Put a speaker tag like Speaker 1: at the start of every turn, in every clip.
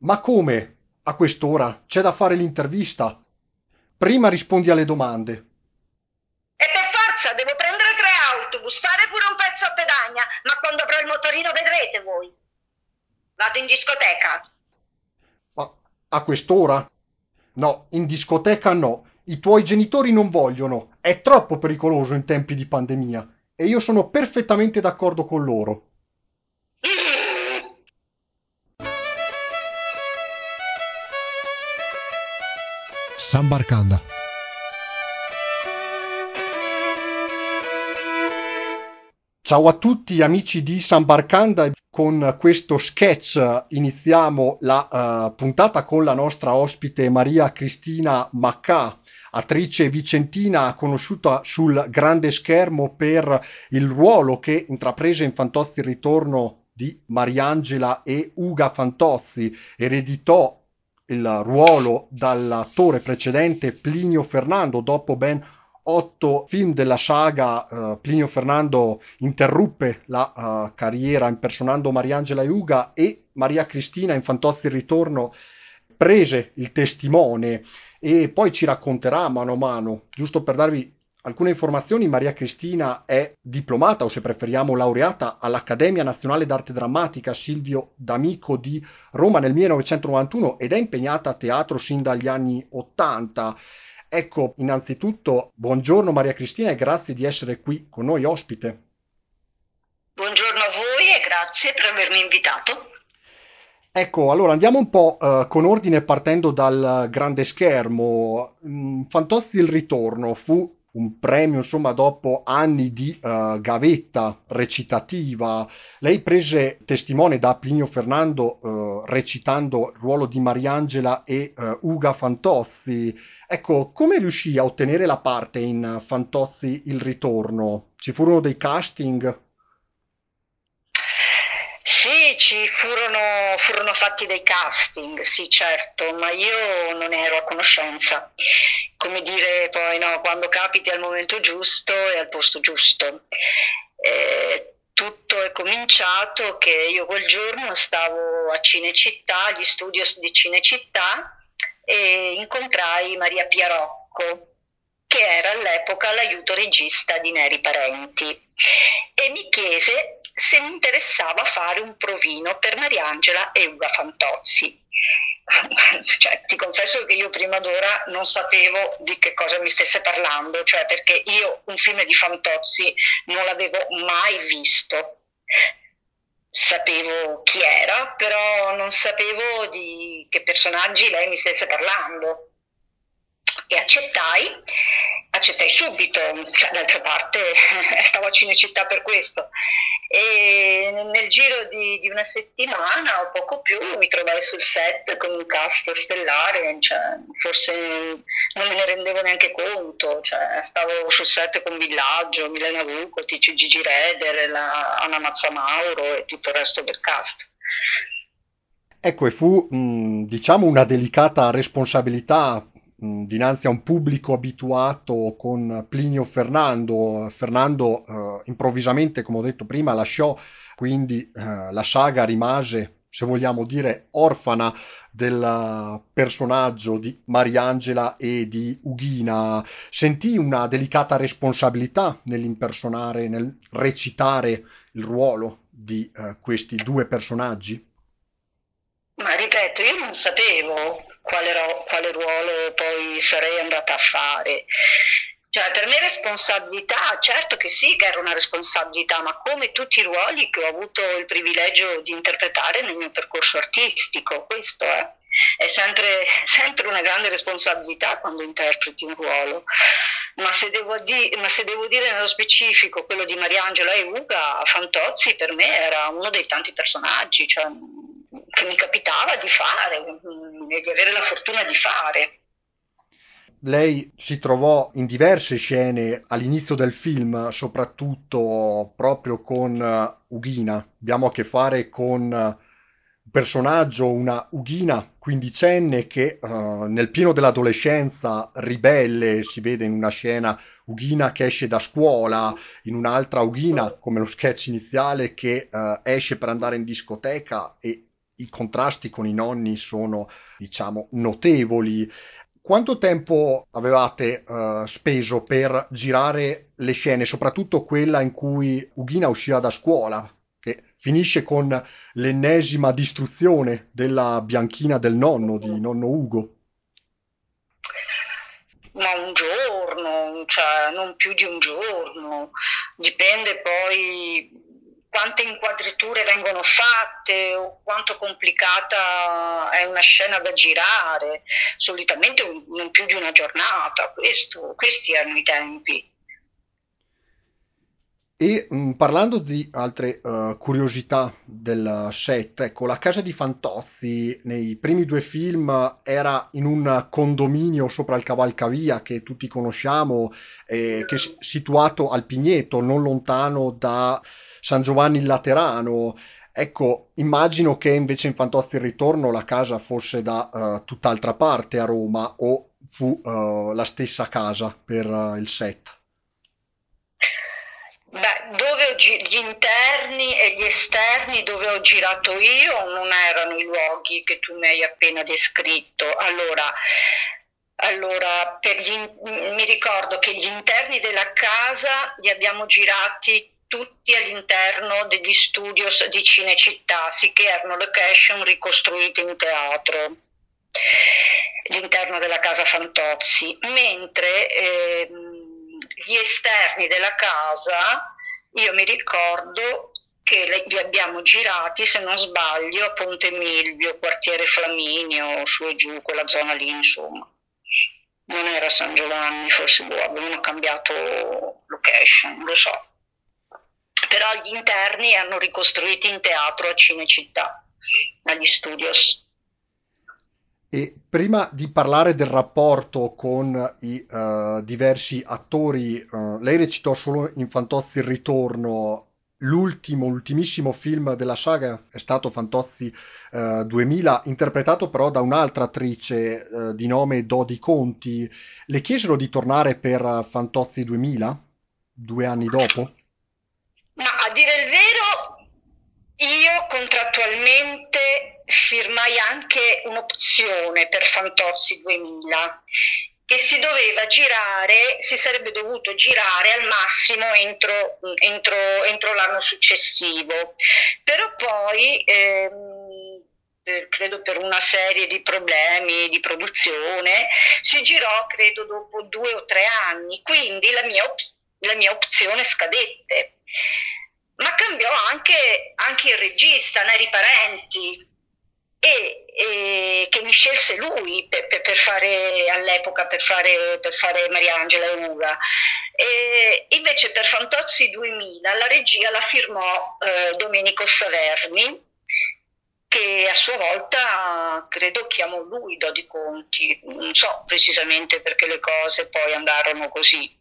Speaker 1: Ma come? A quest'ora? C'è da fare l'intervista. Prima rispondi alle domande.
Speaker 2: E per forza devo prendere tre autobus, fare pure un pezzo a pedagna, ma quando avrò il motorino vedrete voi. Vado in discoteca.
Speaker 1: Ma a quest'ora? No, in discoteca no. I tuoi genitori non vogliono. È troppo pericoloso in tempi di pandemia. E io sono perfettamente d'accordo con loro.
Speaker 3: San Barcanda.
Speaker 1: Ciao a tutti amici di San Barcanda, con questo sketch iniziamo la uh, puntata con la nostra ospite Maria Cristina Maccà, attrice vicentina conosciuta sul grande schermo per il ruolo che intraprese in Fantozzi il ritorno di Mariangela e Uga Fantozzi, ereditò il ruolo dall'attore precedente Plinio Fernando dopo ben otto film della saga uh, Plinio Fernando interruppe la uh, carriera impersonando Mariangela Iuga e Maria Cristina in Fantozzi il ritorno prese il testimone e poi ci racconterà mano a mano, giusto per darvi alcune informazioni, Maria Cristina è diplomata o se preferiamo laureata all'Accademia Nazionale d'Arte Drammatica Silvio D'Amico di Roma nel 1991 ed è impegnata a teatro sin dagli anni 80. Ecco, innanzitutto, buongiorno Maria Cristina e grazie di essere qui con noi ospite.
Speaker 2: Buongiorno a voi e grazie per avermi invitato.
Speaker 1: Ecco, allora andiamo un po' uh, con ordine partendo dal grande schermo. Mm, Fantozzi il ritorno fu un premio, insomma, dopo anni di uh, gavetta recitativa. Lei prese testimone da Plinio Fernando uh, recitando il ruolo di Mariangela e Uga Fantozzi Ecco, come riuscì a ottenere la parte in Fantozzi il ritorno? Ci furono dei casting?
Speaker 2: Sì, ci furono, furono fatti dei casting, sì certo, ma io non ero a conoscenza. Come dire poi, no, quando capiti al momento giusto e al posto giusto. Eh, tutto è cominciato che io quel giorno stavo a Cinecittà, agli studios di Cinecittà, e incontrai Maria Pia Rocco, che era all'epoca l'aiuto regista di Neri Parenti, e mi chiese se mi interessava fare un provino per Mariangela e Uga Fantozzi. cioè, ti confesso che io prima d'ora non sapevo di che cosa mi stesse parlando, cioè perché io un film di Fantozzi non l'avevo mai visto sapevo chi era, però non sapevo di che personaggi lei mi stesse parlando. E accettai, accettai subito, cioè d'altra parte stavo a Cinecittà per questo. E nel giro di, di, una settimana o poco più mi trovai sul set con un cast stellare, cioè, forse non me ne rendevo neanche conto, cioè, stavo sul set con Villaggio, Milena Vukotic, Gigi Reder, la Anna Mazzamauro e tutto il resto del cast.
Speaker 1: Ecco, e fu mh, diciamo una delicata responsabilità dinanzi a un pubblico abituato con Plinio Fernando. Fernando eh, improvvisamente, come ho detto prima, lasciò, quindi eh, la saga rimase, se vogliamo dire, orfana del personaggio di Mariangela e di Ughina. Sentì una delicata responsabilità nell'impersonare, nel recitare il ruolo di eh, questi due personaggi?
Speaker 2: Ma ripeto, io non sapevo quale, ro- quale ruolo poi sarei andata a fare. Cioè, per me responsabilità, certo che sì che era una responsabilità, ma come tutti i ruoli che ho avuto il privilegio di interpretare nel mio percorso artistico, questo è. È sempre, sempre una grande responsabilità quando interpreti un ruolo. Ma se, di- ma se, devo dire nello specifico quello di Mariangela e Uga, Fantozzi per me era uno dei tanti personaggi cioè, che mi capitava di fare e di avere la fortuna di fare.
Speaker 1: Lei si trovò in diverse scene all'inizio del film, soprattutto proprio con uh, Ughina. Abbiamo a che fare con uh, un personaggio, una Ughina quindicenne che uh, nel pieno dell'adolescenza ribelle, si vede in una scena Ughina che esce da scuola, in un'altra Ughina, come lo sketch iniziale, che uh, esce per andare in discoteca e i contrasti con i nonni sono, diciamo, notevoli. Quanto tempo avevate uh, speso per girare le scene, soprattutto quella in cui Ughina usciva da scuola, che finisce con l'ennesima distruzione della bianchina del nonno, di nonno Ugo?
Speaker 2: Ma un giorno, cioè non più di un giorno, dipende poi quante inquadrature vengono fatte o quanto complicata è una scena da girare, solitamente non più di una giornata, Questo, questi erano i tempi.
Speaker 1: E mh, mm, parlando di altre uh, curiosità del set, ecco, la casa di Fantozzi nei primi due film era in un condominio sopra il cavalcavia che tutti conosciamo, eh, che è situato al Pigneto, non lontano da San Giovanni Laterano. Ecco, immagino che invece in Fantozzi il ritorno la casa fosse da uh, tutt'altra parte a Roma o fu uh, la stessa casa per il set.
Speaker 2: Beh, dove gi- gli interni e gli esterni dove ho girato io non erano i luoghi che tu mi hai appena descritto. Allora, allora gli, mi ricordo che gli interni della casa li abbiamo girati tutti all'interno degli studios di Cinecittà, sicché erano location ricostruite in teatro l'interno della casa Fantozzi, mentre eh, gli esterni della casa, io mi ricordo che li abbiamo girati, se non sbaglio, a Ponte Milvio, quartiere Flaminio, su e giù, quella zona lì, insomma. Non era San Giovanni, forse boh, avevano cambiato location, lo so. Però gli interni erano ricostruiti in teatro a Cinecittà, agli studios.
Speaker 1: E prima di parlare del rapporto con i uh, diversi attori, uh, lei recitò solo in Fantozzi il ritorno. L'ultimo, ultimissimo film della saga è stato Fantozzi uh, 2000, interpretato però da un'altra attrice di nome Dodi Conti. Le chiesero di tornare per Fantozzi 2000, due anni dopo?
Speaker 2: Ma a dire il vero, io contrattualmente firmai anche un'opzione per Fantozzi 2000 che si doveva girare, si sarebbe dovuto girare al massimo entro, entro, entro l'anno successivo. Però poi, ehm, credo per una serie di problemi di produzione, si girò credo dopo due o tre anni, quindi la mia, la mia opzione scadette. Ma cambiò anche, anche il regista, Neri Parenti, e, e, che mi scelse lui per, per, per fare all'epoca per fare, per fare Mariangela e Uga. E invece per Fantozzi 2000 la regia la firmò eh, Domenico Saverni che a sua volta credo chiamò lui Dodi Conti, non so precisamente perché le cose poi andarono così,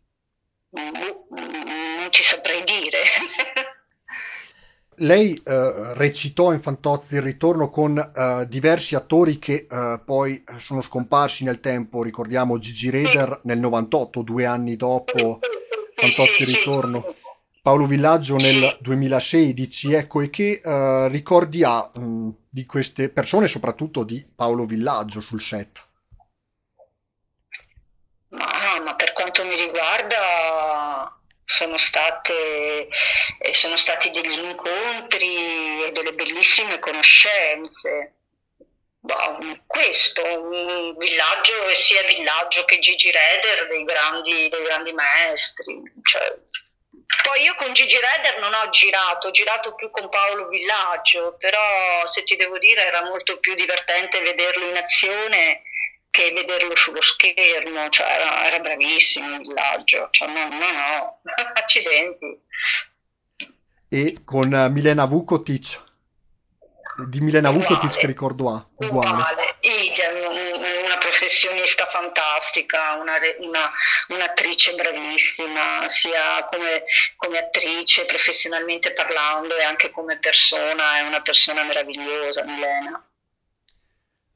Speaker 2: non ci saprei dire.
Speaker 1: lei uh, recitò in Fantozzi il ritorno con uh, diversi attori che uh, poi sono scomparsi nel tempo. Ricordiamo Gigi Reder nel 98, due anni dopo Fantozzi il ritorno. Paolo Villaggio nel 2016, ecco, e che ricordi ha mh, di queste persone, soprattutto di Paolo Villaggio sul set?
Speaker 2: Ma, ma per quanto mi riguarda, sono, state, eh, sono stati degli incontri e delle bellissime conoscenze. Boh, questo, un villaggio, sia villaggio che Gigi Reder, dei grandi, dei grandi maestri. Cioè, poi io con Gigi Reder non ho girato, ho girato più con Paolo Villaggio, però se ti devo dire era molto più divertente vederlo in azione che vederlo sullo schermo, cioè era, era bravissimo il villaggio, cioè, no, no, no, accidenti.
Speaker 1: E con uh, Milena Vukotic, di Milena Vukotic che ricordo ha?
Speaker 2: Uguale. uguale. Una professionista fantastica, una, una, un'attrice bravissima, sia come, come attrice, professionalmente parlando e anche come persona, è una persona meravigliosa Milena.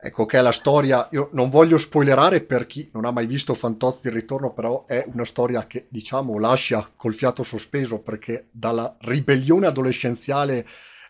Speaker 1: Ecco che è la storia, io non voglio spoilerare per chi non ha mai visto Fantozzi il ritorno, però è una storia che diciamo lascia col fiato sospeso perché dalla ribellione adolescenziale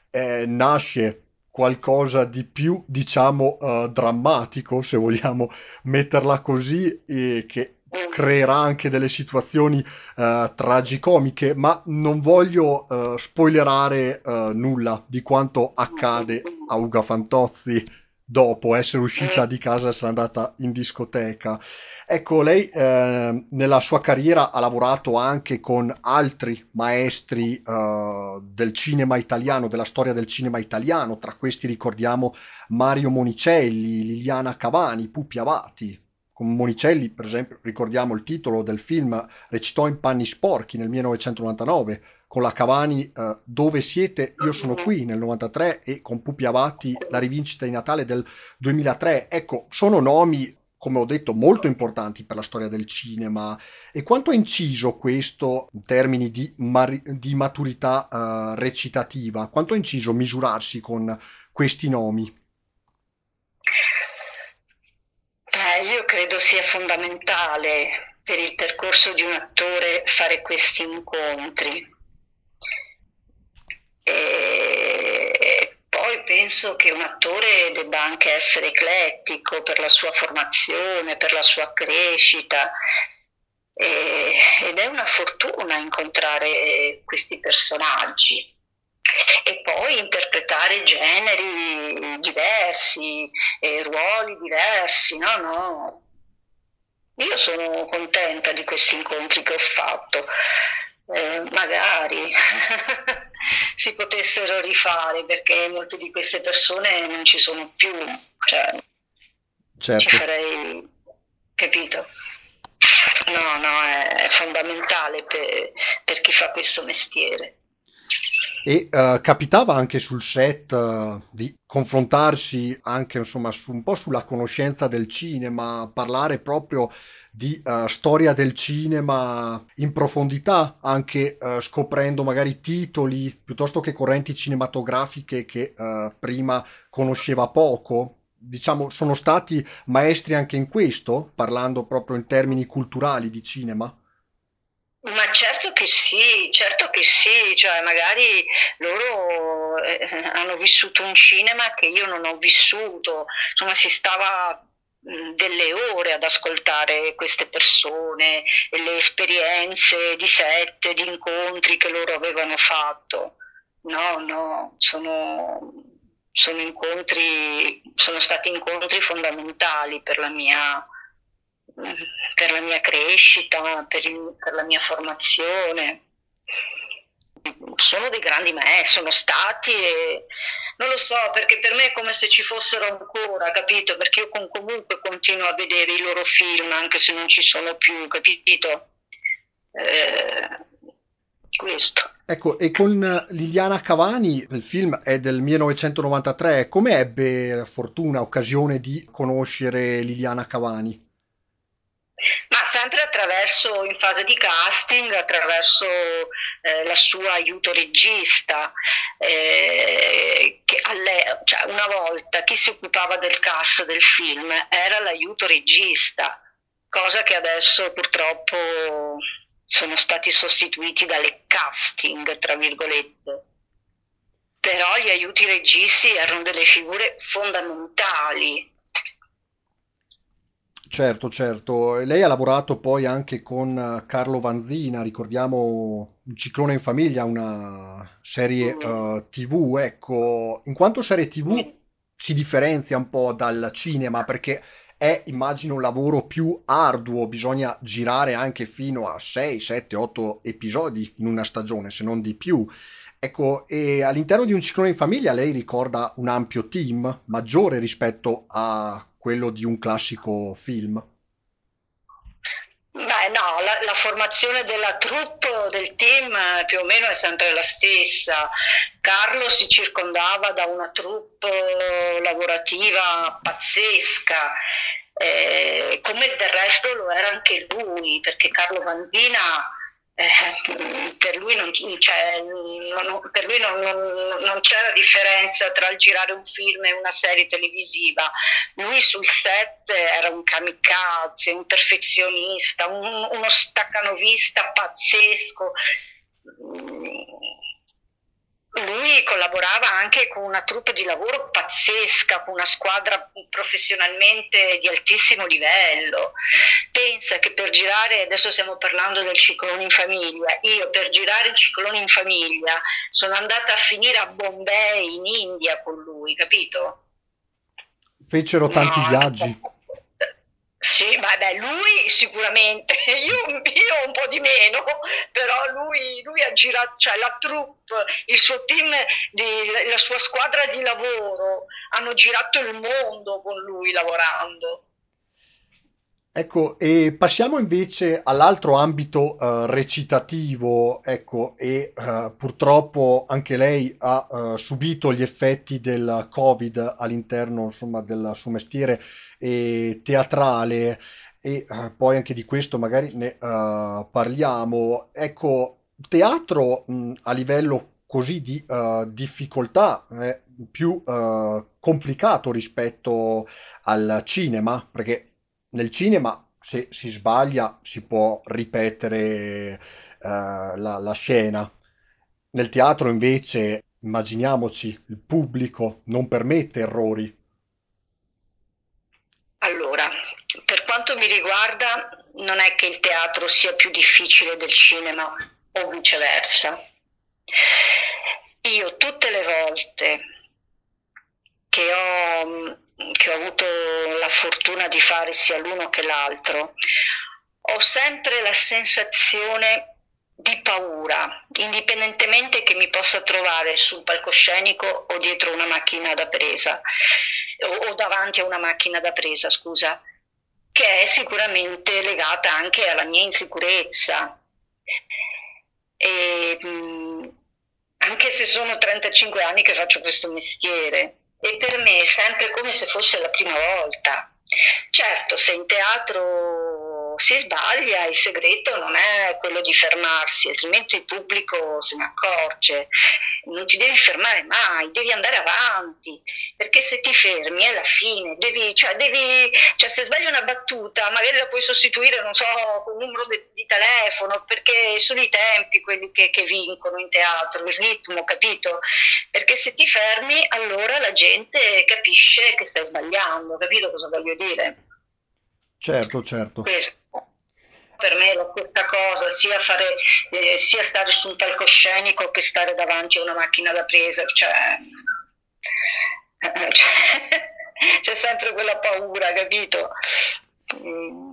Speaker 1: eh, nasce qualcosa di più, diciamo, uh, drammatico, se vogliamo metterla così, e che creerà anche delle situazioni uh, tragicomiche, ma non voglio uh, spoilerare nulla di quanto accade a Uga Fantozzi dopo essere uscita di casa e essere andata in discoteca. Ecco, lei eh, nella sua carriera ha lavorato anche con altri maestri eh, del cinema italiano, della storia del cinema italiano, tra questi ricordiamo Mario Monicelli, Liliana Cavani, Pupi Avati. Con Monicelli, per esempio, ricordiamo il titolo del film, recitò in Panni Sporchi nel 1999, con la Cavani eh, Dove siete? Io sono qui nel 93 e con Pupi Avati La rivincita di Natale del 2003. Ecco, sono nomi come ho detto, molto importanti per la storia del cinema. E quanto ha inciso questo in termini di, mar- di maturità uh, recitativa? Quanto ha inciso misurarsi con questi nomi?
Speaker 2: Beh, io credo sia fondamentale per il percorso di un attore fare questi incontri. E poi penso che un attore debba anche essere eclettico per la sua formazione, per la sua crescita. E, ed è una fortuna incontrare questi personaggi. E poi interpretare generi diversi, e ruoli diversi, no, no. Io sono contenta di questi incontri che ho fatto, eh, magari si potessero rifare perché molte di queste persone non ci sono più, cioè certo. ci farei, capito? No, no, è fondamentale per, per chi fa questo mestiere.
Speaker 1: E uh, capitava anche sul set uh, di confrontarsi anche insomma su, un po' sulla conoscenza del cinema, parlare proprio di uh, storia del cinema in profondità, anche uh, scoprendo magari titoli piuttosto che correnti cinematografiche che uh, prima conosceva poco. Diciamo, sono stati maestri anche in questo, parlando proprio in termini culturali di cinema?
Speaker 2: Ma certo che sì, certo che sì, cioè magari loro hanno vissuto un cinema che io non ho vissuto, insomma si stava delle ore ad ascoltare queste persone e le esperienze di sette, di incontri che loro avevano fatto. No, no, sono, sono incontri, sono stati incontri fondamentali per la mia, per la mia crescita, per, il, per la mia formazione sono dei grandi maestri, sono stati e non lo so perché per me è come se ci fossero ancora, capito? Perché io con, comunque continuo a vedere i loro film anche se non ci sono più, capito? Eh, questo.
Speaker 1: Ecco, e con Liliana Cavani, il film è del 1993, come ebbe fortuna, occasione di conoscere Liliana Cavani?
Speaker 2: Ma sempre attraverso, in fase di casting, attraverso eh, la sua aiuto regista, eh, che alle, cioè una volta chi si occupava del cast del film era l'aiuto regista, cosa che adesso purtroppo sono stati sostituiti dalle casting, tra virgolette. Però gli aiuti registi erano delle figure fondamentali
Speaker 1: Certo, certo. Lei ha lavorato poi anche con eh, Carlo Vanzina, ricordiamo Un ciclone in famiglia, una serie uh, eh, TV, ecco, in quanto serie TV si differenzia un po' dal cinema? Perché è, immagino, un lavoro più arduo, bisogna girare anche fino a 6, 7, 8 episodi in una stagione, se non di più. Ecco, e all'interno di un ciclone in famiglia lei ricorda un ampio team, maggiore rispetto a quello di un classico film?
Speaker 2: Beh, no, la, la, formazione della troupe, del team più o meno è sempre la stessa. Carlo si circondava da una troupe lavorativa pazzesca, eh, come del resto lo era anche lui, perché Carlo Vandina eh, per lui, non, cioè, non, per lui non, non, c'era differenza tra il girare un film e una serie televisiva. Lui sul set era un kamikaze, un perfezionista, un, uno staccanovista pazzesco. Lui collaborava anche con una troupe di lavoro pazzesca, con una squadra professionalmente di altissimo livello. Pensa che per girare, adesso stiamo parlando del ciclone in famiglia, io per girare il ciclone in famiglia sono andata a finire a Bombay in India con lui, capito?
Speaker 1: Fecero tanti no, viaggi.
Speaker 2: Sì, vabbè, lui sicuramente, io, io, un po' di meno, però lui, lui ha girato, cioè la troupe, il suo team, di, la sua squadra di lavoro hanno girato il mondo con lui lavorando.
Speaker 1: Ecco, e passiamo invece all'altro ambito uh, recitativo, ecco, e uh, purtroppo anche lei ha uh, subito gli effetti del Covid all'interno, insomma, del suo mestiere e teatrale e uh, poi anche di questo magari ne uh, parliamo. Ecco, teatro mh, a livello così di uh, difficoltà è più complicato rispetto al cinema, perché nel cinema se si sbaglia si può ripetere la, la scena. Nel teatro invece, immaginiamoci, il pubblico non permette errori,
Speaker 2: quanto mi riguarda, non è che il teatro sia più difficile del cinema o viceversa. Io tutte le volte che ho, che ho avuto la fortuna di fare sia l'uno che l'altro, ho sempre la sensazione di paura, indipendentemente che mi possa trovare sul palcoscenico o dietro una macchina da presa o, o davanti a una macchina da presa, scusa che è sicuramente legata anche alla mia insicurezza. E, anche se sono 35 anni che faccio questo mestiere e per me è sempre come se fosse la prima volta. Certo, se in teatro si sbaglia, il segreto non è quello di fermarsi, altrimenti il pubblico se ne accorge. Non ti devi fermare mai, devi andare avanti, perché se ti fermi è la fine. Devi, cioè, devi, cioè, se sbagli una battuta, magari la puoi sostituire, non so, con un numero de, di telefono, perché sono i tempi quelli che, che vincono in teatro, il ritmo, capito? Perché se ti fermi, allora la gente capisce che stai sbagliando, capito cosa voglio dire?
Speaker 1: Certo, certo.
Speaker 2: Questo per me è la stessa cosa, sia, fare, eh, sia stare su un palcoscenico che stare davanti a una macchina da presa, cioè, cioè c'è sempre quella paura, capito?
Speaker 1: Mm.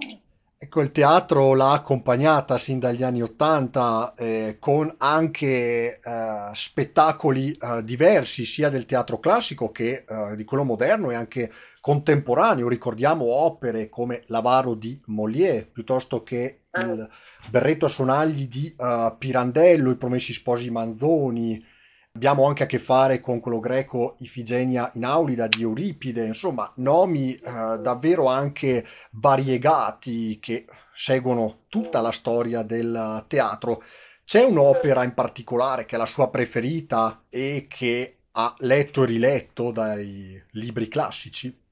Speaker 1: Ecco, il teatro l'ha accompagnata sin dagli anni Ottanta eh, con anche eh, spettacoli eh, diversi, sia del teatro classico che eh, di quello moderno e anche contemporaneo, ricordiamo opere come L'avaro di Molière, piuttosto che il Berretto a sonagli di uh, Pirandello, I promessi sposi Manzoni, abbiamo anche a che fare con quello greco Ifigenia in Aulida di Euripide, insomma nomi uh, davvero anche variegati che seguono tutta la storia del teatro. C'è un'opera in particolare che è la sua preferita e che ha letto e riletto dai libri classici?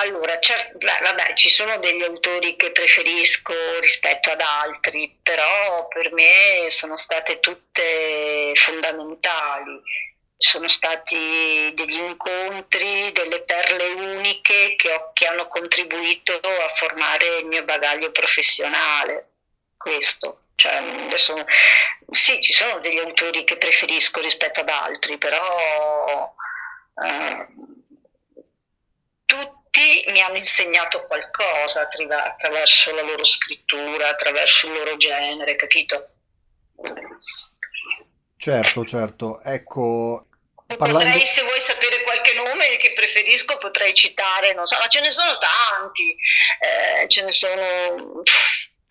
Speaker 2: Allora, cert- beh, vabbè, ci sono degli autori che preferisco rispetto ad altri, però per me sono state tutte fondamentali. Sono stati degli incontri, delle perle uniche che, ho, che hanno contribuito a formare il mio bagaglio professionale. Questo. Cioè, adesso, sì, ci sono degli autori che preferisco rispetto ad altri, però eh, tutti tutti mi hanno insegnato qualcosa attraverso la loro scrittura, attraverso il loro genere, capito?
Speaker 1: Certo, certo. Ecco,
Speaker 2: Parlando... Potrei, se vuoi sapere qualche nome che preferisco, potrei citare, non so, ma ce ne sono tanti, eh, ce ne sono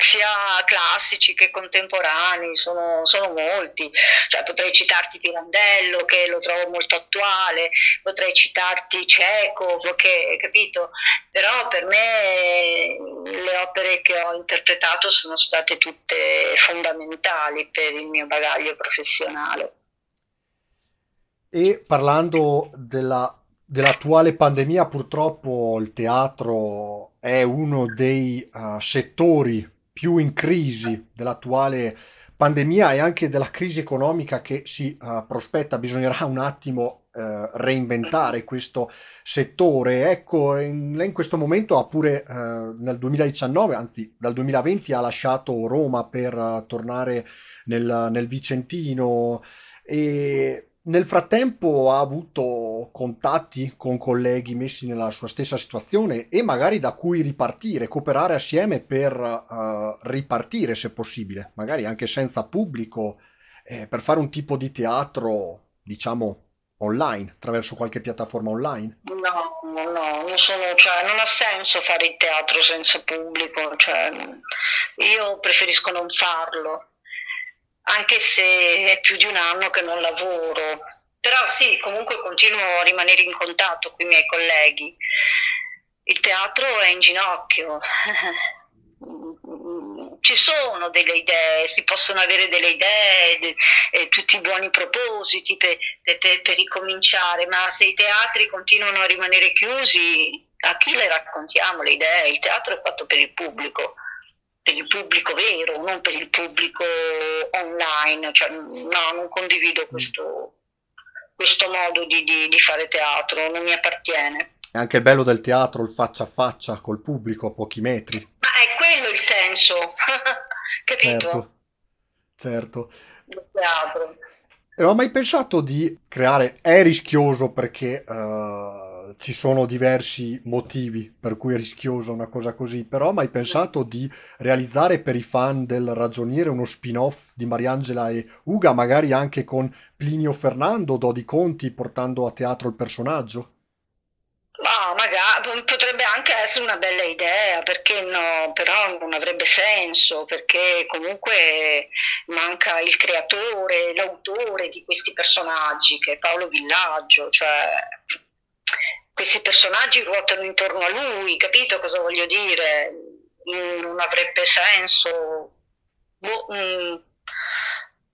Speaker 2: sia classici che contemporanei, sono, sono molti. Cioè, potrei citarti Pirandello, che lo trovo molto attuale, potrei citarti Chekhov, che capito, però per me le opere che ho interpretato sono state tutte fondamentali per il mio bagaglio professionale.
Speaker 1: E parlando della, dell'attuale pandemia, purtroppo il teatro è uno dei uh, settori più in crisi dell'attuale pandemia e anche della crisi economica che si uh, prospetta, bisognerà un attimo uh, reinventare questo settore. Ecco, in, lei in questo momento ha pure uh, nel 2019, anzi dal 2020 ha lasciato Roma per tornare nel, nel Vicentino e nel frattempo ha avuto contatti con colleghi messi nella sua stessa situazione e magari da cui ripartire, cooperare assieme per uh, ripartire se possibile, magari anche senza pubblico, eh, per fare un tipo di teatro, diciamo, online, attraverso qualche piattaforma online?
Speaker 2: No, no, non, sono, cioè, non ha senso fare il teatro senza pubblico, cioè, io preferisco non farlo anche se è più di un anno che non lavoro. Però sì, comunque continuo a rimanere in contatto con i miei colleghi. Il teatro è in ginocchio. Ci sono delle idee, si possono avere delle idee, de, eh, tutti i buoni propositi per, per, per ricominciare, ma se i teatri continuano a rimanere chiusi, a chi le raccontiamo le idee? Il teatro è fatto per il pubblico per il pubblico vero, non per il pubblico online, cioè, no, non condivido mm. questo, questo modo di, di, di, fare teatro, non mi appartiene.
Speaker 1: È anche il bello del teatro, il faccia a faccia col pubblico a pochi metri.
Speaker 2: Ma è quello il senso, capito?
Speaker 1: Certo, certo. Il teatro. E ho mai pensato di creare, è rischioso perché uh, ci sono diversi motivi per cui è rischioso una cosa così, però mai pensato di realizzare per i fan del ragioniere uno spin-off di Mariangela e Uga, magari anche con Plinio Fernando, Dodi Conti, portando a teatro il personaggio?
Speaker 2: No, magari potrebbe anche essere una bella idea, perché no? Però non avrebbe senso, perché comunque manca il creatore, l'autore di questi personaggi, che è Paolo Villaggio, cioè questi personaggi ruotano intorno a lui, capito cosa voglio dire? Non avrebbe senso. Boh, mm,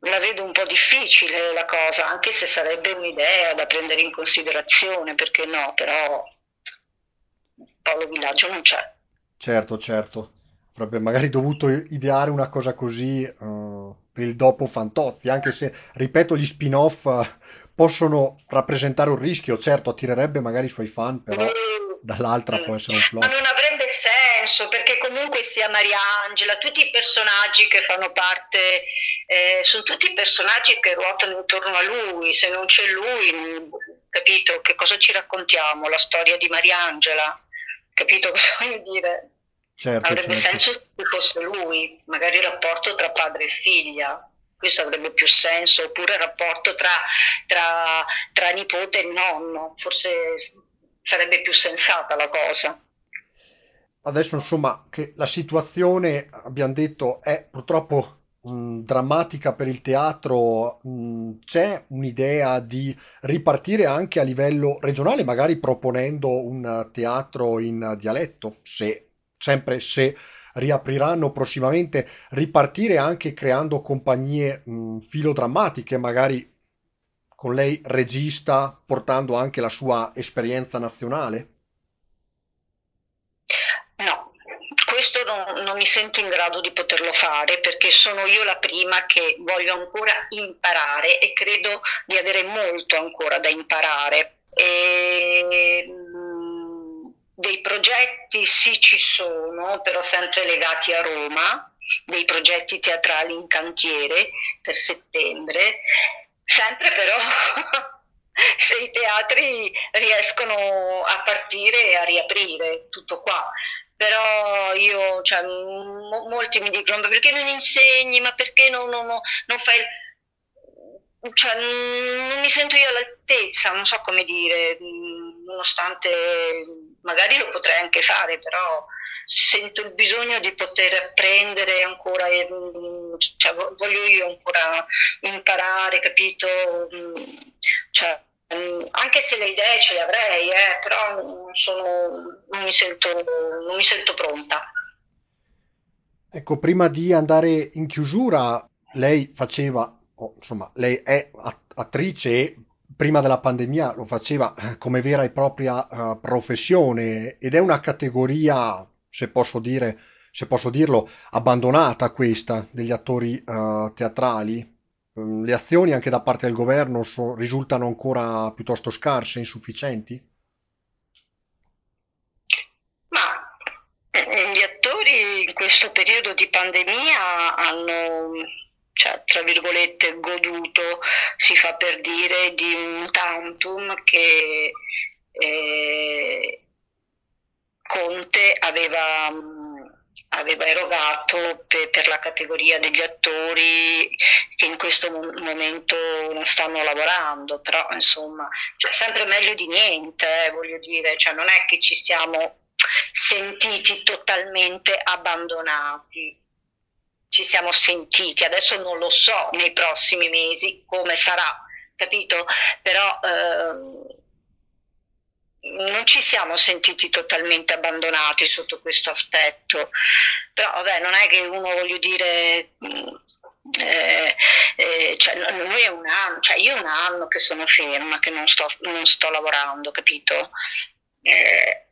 Speaker 2: la vedo un po' difficile la cosa, anche se sarebbe un'idea da prendere in considerazione, perché no, però Paolo Villaggio non c'è.
Speaker 1: Certo, certo. Avrebbe magari dovuto ideare una cosa così uh, per il dopo Fantozzi, anche se, ripeto, gli spin-off possono rappresentare un rischio, certo, attirerebbe magari i suoi fan, però mm. dall'altra può essere un flop.
Speaker 2: Ma non avrebbe senso, perché comunque sia Mariangela, tutti i personaggi che fanno parte, eh, sono tutti personaggi che ruotano intorno a lui, se non c'è lui, capito, che cosa ci raccontiamo? La storia di Mariangela? Capito cosa voglio dire? Certo, avrebbe certo. senso se fosse lui, magari il rapporto tra padre e figlia, questo avrebbe più senso, oppure il rapporto tra, tra, tra nipote e nonno, forse sarebbe più sensata la cosa.
Speaker 1: Adesso insomma che la situazione, abbiamo detto, è purtroppo drammatica per il teatro, c'è un'idea di ripartire anche a livello regionale, magari proponendo un teatro in dialetto, se, sempre se riapriranno prossimamente, ripartire anche creando compagnie mh, filodrammatiche, magari con lei regista, portando anche la sua esperienza nazionale?
Speaker 2: questo non, non, mi sento in grado di poterlo fare perché sono io la prima che voglio ancora imparare e credo di avere molto ancora da imparare. E, dei progetti sì ci sono, però sempre legati a Roma, dei progetti teatrali in cantiere per settembre, sempre però se i teatri riescono a partire e a riaprire, tutto qua. Però io, cioè, mo- molti mi dicono ma perché non insegni, ma perché non, non, non fai... Cioè, non mi sento io all'altezza, non so come dire, nonostante magari lo potrei anche fare, però sento il bisogno di poter apprendere ancora, cioè, voglio io ancora imparare, capito? Cioè, Mm, anche se le idee ce le avrei, eh, però non, sono, non, mi sento, non mi sento pronta.
Speaker 1: Ecco, prima di andare in chiusura, lei faceva, oh, insomma, lei è attrice prima della pandemia lo faceva eh, come vera e propria uh, professione ed è una categoria, se posso dire, se posso dirlo, abbandonata questa degli attori uh, teatrali. Um, le azioni anche da parte del governo so, risultano ancora piuttosto scarse, insufficienti?
Speaker 2: Ma gli attori in questo periodo di pandemia hanno cioè, tra virgolette, goduto, si fa per dire, di un tantum che eh, Conte aveva, aveva erogato per, per, la categoria degli attori che in questo momento non stanno lavorando, però insomma, cioè, sempre meglio di niente, eh, voglio dire, cioè, non è che ci siamo sentiti totalmente abbandonati ci siamo sentiti, adesso non lo so nei prossimi mesi come sarà, capito? Però eh, non ci siamo sentiti totalmente abbandonati sotto questo aspetto, però vabbè, non è che uno voglio dire... Eh, eh, cioè, anno, cioè io un anno che sono ferma, che non sto, non sto lavorando, capito? Eh,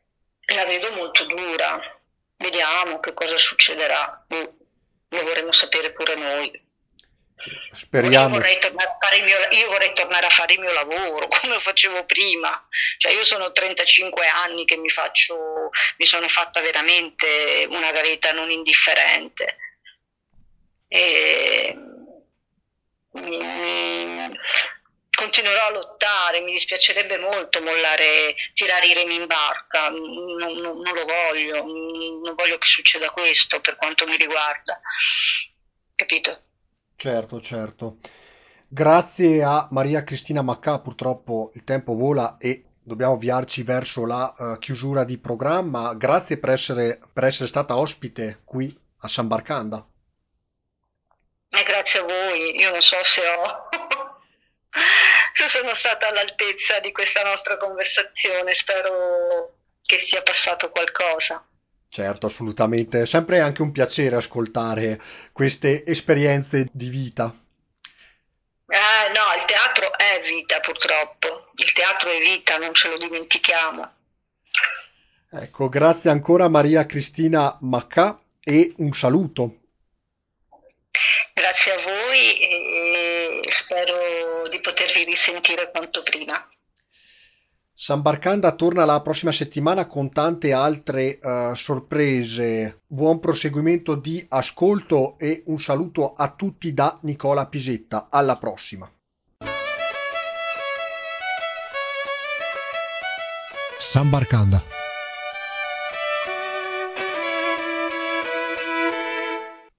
Speaker 2: la vedo molto dura, vediamo che cosa succederà. Mm lo vorremmo sapere pure noi.
Speaker 1: Speriamo.
Speaker 2: Io vorrei, mio, io vorrei, tornare a fare il mio lavoro come facevo prima. Cioè, io sono 35 anni che mi, faccio, mi sono fatta veramente una gavetta non indifferente. E mi, mi, continuerò a lottare, mi dispiacerebbe molto mollare, tirare i remi in barca, non, non, non, lo voglio, non voglio che succeda questo per quanto mi riguarda, capito?
Speaker 1: Certo, certo. Grazie a Maria Cristina Maccà, purtroppo il tempo vola e dobbiamo avviarci verso la uh, chiusura di programma. Grazie per essere, per essere stata ospite qui a San Barcanda.
Speaker 2: E grazie a voi, io non so se ho se sono stata all'altezza di questa nostra conversazione, spero che sia passato qualcosa.
Speaker 1: Certo, assolutamente, è sempre anche un piacere ascoltare queste esperienze di vita.
Speaker 2: Eh, no, il teatro è vita purtroppo, il teatro è vita, non ce lo dimentichiamo.
Speaker 1: Ecco, grazie ancora Maria Cristina Maccà e un saluto.
Speaker 2: Grazie a voi e spero di potervi risentire quanto prima.
Speaker 1: San Barcanda torna la prossima settimana con tante altre uh, sorprese. Buon proseguimento di ascolto e un saluto a tutti da Nicola Pisetta. Alla prossima.
Speaker 3: San Barcanda.